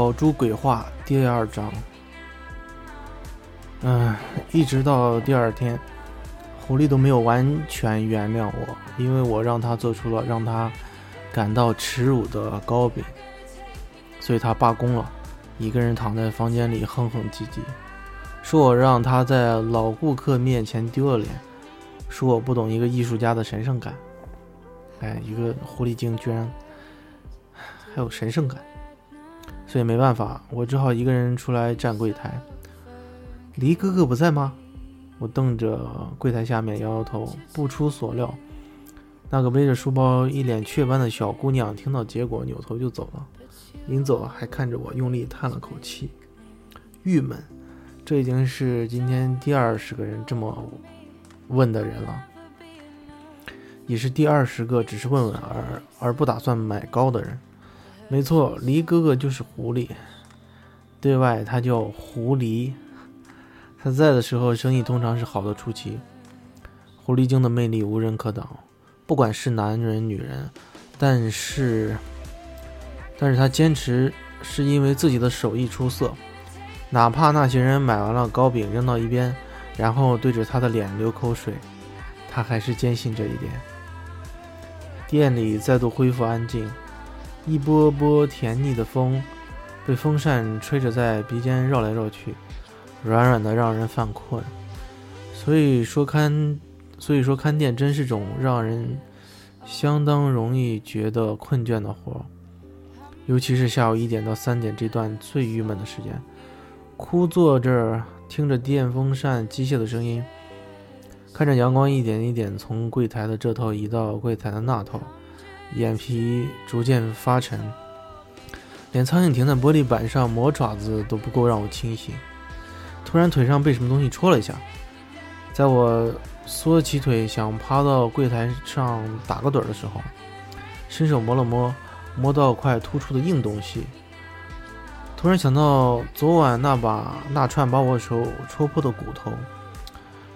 宝珠鬼话第二章。嗯，一直到第二天，狐狸都没有完全原谅我，因为我让他做出了让他感到耻辱的糕饼，所以他罢工了，一个人躺在房间里哼哼唧唧，说我让他在老顾客面前丢了脸，说我不懂一个艺术家的神圣感。哎，一个狐狸精居然还有神圣感，所以没办法，我只好一个人出来站柜台。黎哥哥不在吗？我瞪着柜台下面摇摇头。不出所料，那个背着书包、一脸雀斑的小姑娘听到结果，扭头就走了。临走还看着我，用力叹了口气，郁闷。这已经是今天第二十个人这么问的人了，也是第二十个只是问问而而不打算买糕的人。没错，黎哥哥就是狐狸，对外他叫狐狸。他在的时候，生意通常是好的出奇。狐狸精的魅力无人可挡，不管是男人女人。但是，但是他坚持是因为自己的手艺出色，哪怕那些人买完了糕饼扔到一边，然后对着他的脸流口水，他还是坚信这一点。店里再度恢复安静，一波波甜腻的风被风扇吹着在鼻尖绕来绕去。软软的，让人犯困。所以说看，所以说看店真是种让人相当容易觉得困倦的活。尤其是下午一点到三点这段最郁闷的时间，枯坐这儿听着电风扇机械的声音，看着阳光一点一点从柜台的这头移到柜台的那头，眼皮逐渐发沉，连苍蝇停在玻璃板上磨爪子都不够让我清醒。突然腿上被什么东西戳了一下，在我缩起腿想趴到柜台上打个盹的时候，伸手摸了摸，摸到块突出的硬东西。突然想到昨晚那把那串把我手戳破的骨头，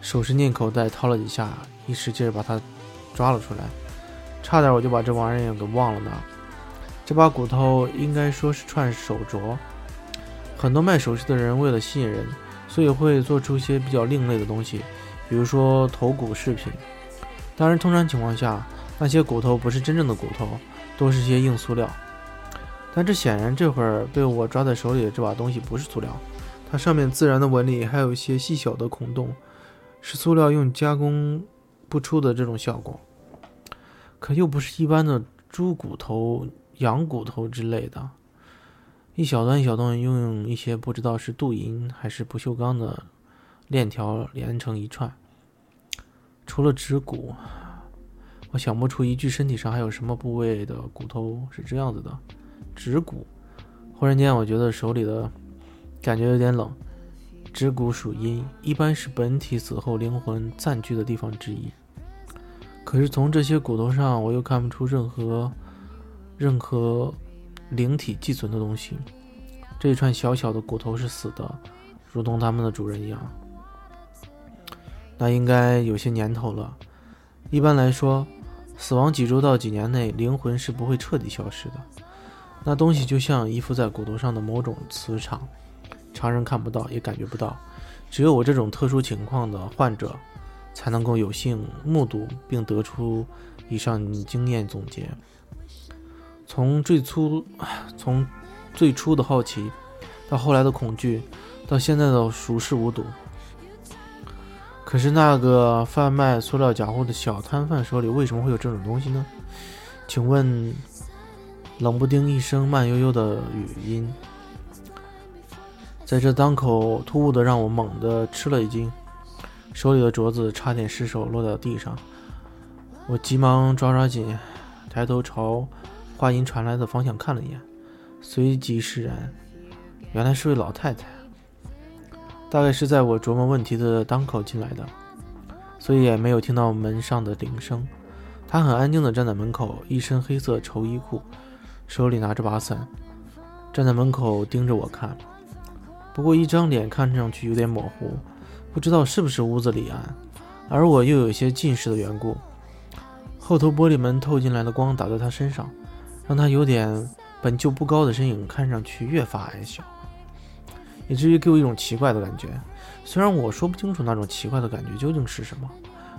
手伸进口袋掏了几下，一使劲把它抓了出来，差点我就把这玩意儿给忘了呢。这把骨头应该说是串手镯，很多卖首饰的人为了吸引人。所以会做出一些比较另类的东西，比如说头骨饰品。当然，通常情况下，那些骨头不是真正的骨头，都是些硬塑料。但这显然这会儿被我抓在手里的这把东西不是塑料，它上面自然的纹理还有一些细小的孔洞，是塑料用加工不出的这种效果。可又不是一般的猪骨头、羊骨头之类的。一小段一小段，用一些不知道是镀银还是不锈钢的链条连成一串。除了指骨，我想不出一具身体上还有什么部位的骨头是这样子的。指骨，忽然间我觉得手里的感觉有点冷。指骨属阴，一般是本体死后灵魂暂居的地方之一。可是从这些骨头上，我又看不出任何任何。灵体寄存的东西，这一串小小的骨头是死的，如同他们的主人一样。那应该有些年头了。一般来说，死亡几周到几年内，灵魂是不会彻底消失的。那东西就像依附在骨头上的某种磁场，常人看不到也感觉不到，只有我这种特殊情况的患者，才能够有幸目睹并得出以上经验总结。从最初，从最初的好奇，到后来的恐惧，到现在的熟视无睹。可是那个贩卖塑料假货的小摊贩手里为什么会有这种东西呢？请问，冷不丁一声慢悠悠的语音，在这当口突兀的让我猛地吃了一惊，手里的镯子差点失手落到地上。我急忙抓抓紧，抬头朝。话音传来的方向看了一眼，随即释然，原来是位老太太。大概是在我琢磨问题的当口进来的，所以也没有听到门上的铃声。她很安静地站在门口，一身黑色绸衣裤，手里拿着把伞，站在门口盯着我看。不过一张脸看上去有点模糊，不知道是不是屋子里暗，而我又有些近视的缘故，后头玻璃门透进来的光打在她身上。让他有点本就不高的身影看上去越发矮小，以至于给我一种奇怪的感觉。虽然我说不清楚那种奇怪的感觉究竟是什么。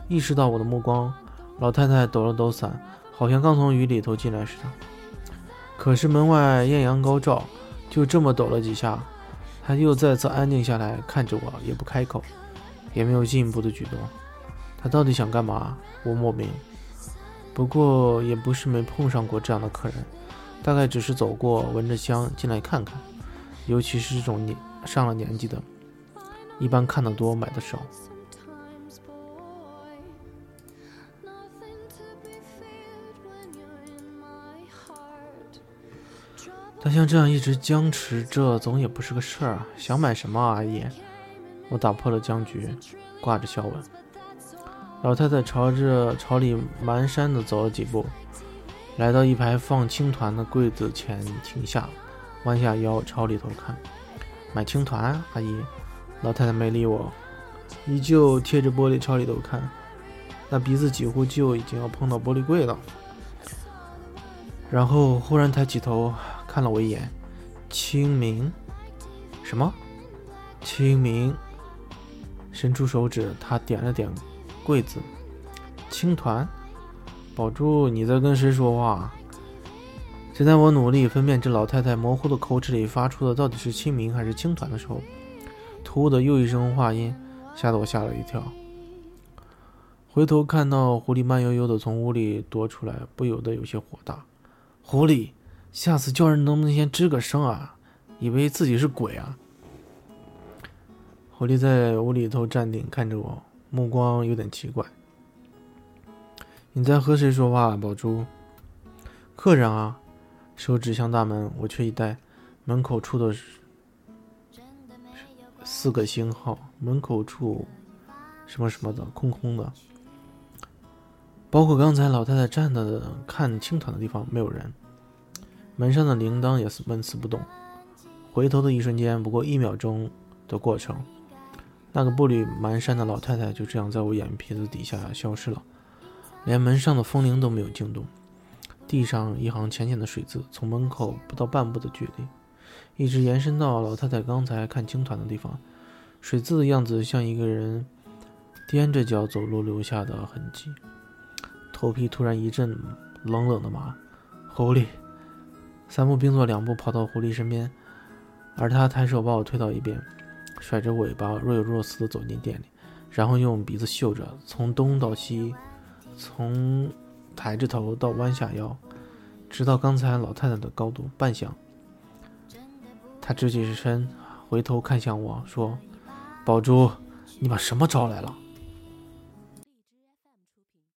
意识到我的目光，老太太抖了抖伞，好像刚从雨里头进来似的。可是门外艳阳高照，就这么抖了几下，他又再次安静下来，看着我，也不开口，也没有进一步的举动。他到底想干嘛？我莫名。不过也不是没碰上过这样的客人，大概只是走过，闻着香进来看看。尤其是这种年上了年纪的，一般看的多，买的少。他像这样一直僵持着，总也不是个事儿。想买什么，阿姨？我打破了僵局，挂着笑问。老太太朝着朝里蹒跚地走了几步，来到一排放青团的柜子前停下，弯下腰朝里头看。买青团，阿姨。老太太没理我，依旧贴着玻璃朝里头看，那鼻子几乎就已经要碰到玻璃柜了。然后忽然抬起头。看了我一眼，清明，什么？清明，伸出手指，他点了点柜子，青团，宝珠，你在跟谁说话？正在我努力分辨这老太太模糊的口齿里发出的到底是清明还是青团的时候，突兀的又一声话音，吓得我吓了一跳。回头看到狐狸慢悠悠的从屋里踱出来，不由得有些火大。狐狸。下次叫人能不能先吱个声啊？以为自己是鬼啊？狐狸在屋里头站定，看着我，目光有点奇怪。你在和谁说话，宝珠？客人啊！手指向大门，我却一呆。门口处的是四个星号，门口处什么什么的，空空的，包括刚才老太太站的看青团的地方，没有人。门上的铃铛也是纹丝不动。回头的一瞬间，不过一秒钟的过程，那个步履蹒跚的老太太就这样在我眼皮子底下消失了，连门上的风铃都没有惊动。地上一行浅浅的水渍，从门口不到半步的距离，一直延伸到老太太刚才看青团的地方。水渍的样子像一个人踮着脚走路留下的痕迹。头皮突然一阵冷冷的麻，狐狸。三步并作两步跑到狐狸身边，而他抬手把我推到一边，甩着尾巴若有若思地走进店里，然后用鼻子嗅着，从东到西，从抬着头到弯下腰，直到刚才老太太的高度半响。他直起身，回头看向我说：“宝珠，你把什么招来了？”